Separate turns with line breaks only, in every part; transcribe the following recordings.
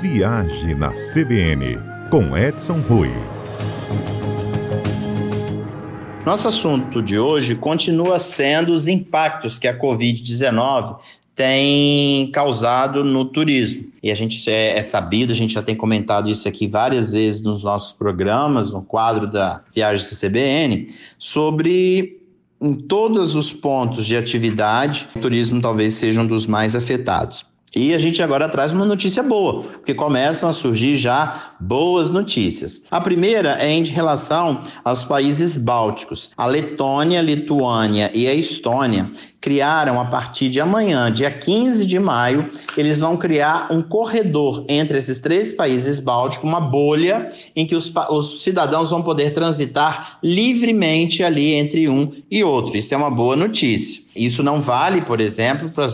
Viagem na CBN, com Edson Rui.
Nosso assunto de hoje continua sendo os impactos que a Covid-19 tem causado no turismo. E a gente é, é, sabido, a gente já tem comentado isso aqui várias vezes nos nossos programas, no quadro da Viagem CBN, sobre em todos os pontos de atividade, o turismo talvez seja um dos mais afetados. E a gente agora traz uma notícia boa, porque começam a surgir já boas notícias. A primeira é em relação aos países bálticos. A Letônia, a Lituânia e a Estônia criaram a partir de amanhã, dia 15 de maio, eles vão criar um corredor entre esses três países bálticos, uma bolha em que os, os cidadãos vão poder transitar livremente ali entre um e outro. Isso é uma boa notícia. Isso não vale, por exemplo, para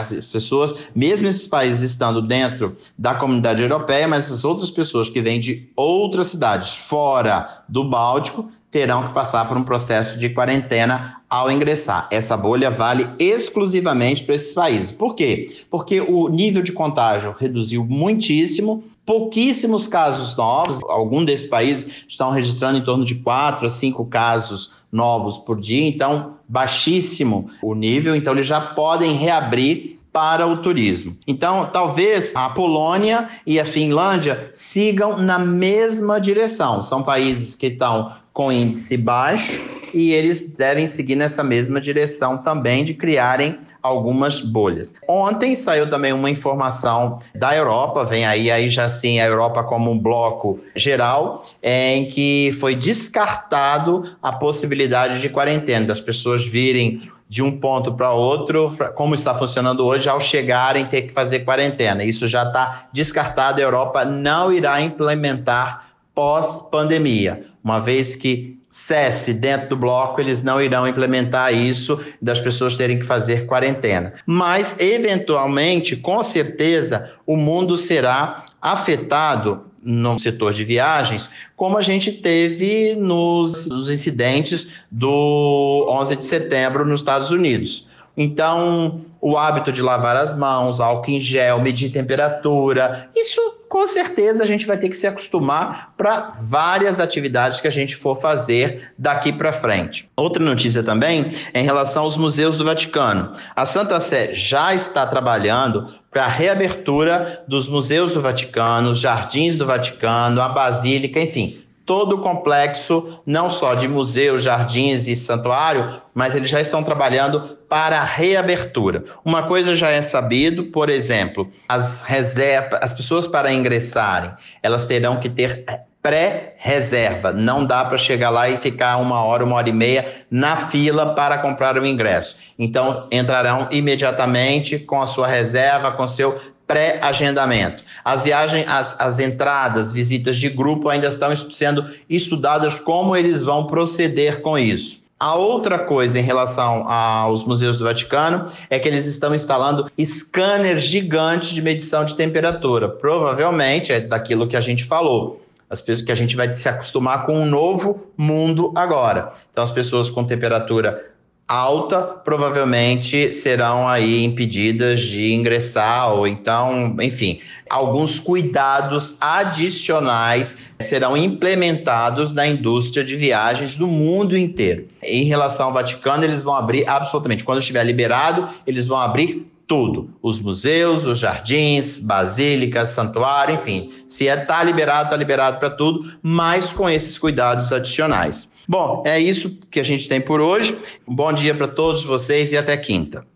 as pessoas, mesmo esses países estando dentro da comunidade europeia, mas as outras pessoas que vêm de outras cidades fora do Báltico terão que passar por um processo de quarentena ao ingressar. Essa bolha vale exclusivamente para esses países. Por quê? Porque o nível de contágio reduziu muitíssimo, pouquíssimos casos novos. Alguns desses países estão registrando em torno de 4 a 5 casos novos por dia, então baixíssimo o nível, então eles já podem reabrir para o turismo. Então, talvez a Polônia e a Finlândia sigam na mesma direção. São países que estão com índice baixo e eles devem seguir nessa mesma direção também de criarem algumas bolhas. Ontem saiu também uma informação da Europa, vem aí, aí já sim a Europa como um bloco geral, em que foi descartado a possibilidade de quarentena, das pessoas virem de um ponto para outro, como está funcionando hoje, ao chegarem ter que fazer quarentena. Isso já está descartado, a Europa não irá implementar pós-pandemia, uma vez que cesse dentro do bloco, eles não irão implementar isso das pessoas terem que fazer quarentena. Mas, eventualmente, com certeza, o mundo será afetado no setor de viagens, como a gente teve nos, nos incidentes do 11 de setembro nos Estados Unidos. Então, o hábito de lavar as mãos, álcool em gel, medir temperatura, isso com certeza a gente vai ter que se acostumar para várias atividades que a gente for fazer daqui para frente. Outra notícia também é em relação aos museus do Vaticano. A Santa Sé já está trabalhando para a reabertura dos museus do Vaticano, os jardins do Vaticano, a Basílica, enfim, todo o complexo, não só de museu, jardins e santuário, mas eles já estão trabalhando para a reabertura. Uma coisa já é sabido, por exemplo, as reservas, as pessoas para ingressarem, elas terão que ter pré-reserva. Não dá para chegar lá e ficar uma hora, uma hora e meia na fila para comprar o ingresso. Então, entrarão imediatamente com a sua reserva, com seu pré-agendamento. As viagens, as, as entradas, visitas de grupo ainda estão sendo estudadas como eles vão proceder com isso. A outra coisa em relação aos museus do Vaticano é que eles estão instalando scanners gigantes de medição de temperatura. Provavelmente é daquilo que a gente falou. As pessoas que a gente vai se acostumar com um novo mundo agora. Então, as pessoas com temperatura alta provavelmente serão aí impedidas de ingressar ou então, enfim, alguns cuidados adicionais serão implementados na indústria de viagens do mundo inteiro. Em relação ao Vaticano, eles vão abrir absolutamente, quando estiver liberado, eles vão abrir tudo, os museus, os jardins, basílicas, santuário, enfim, se é tá liberado, tá liberado para tudo, mas com esses cuidados adicionais. Bom, é isso que a gente tem por hoje. Um bom dia para todos vocês e até quinta.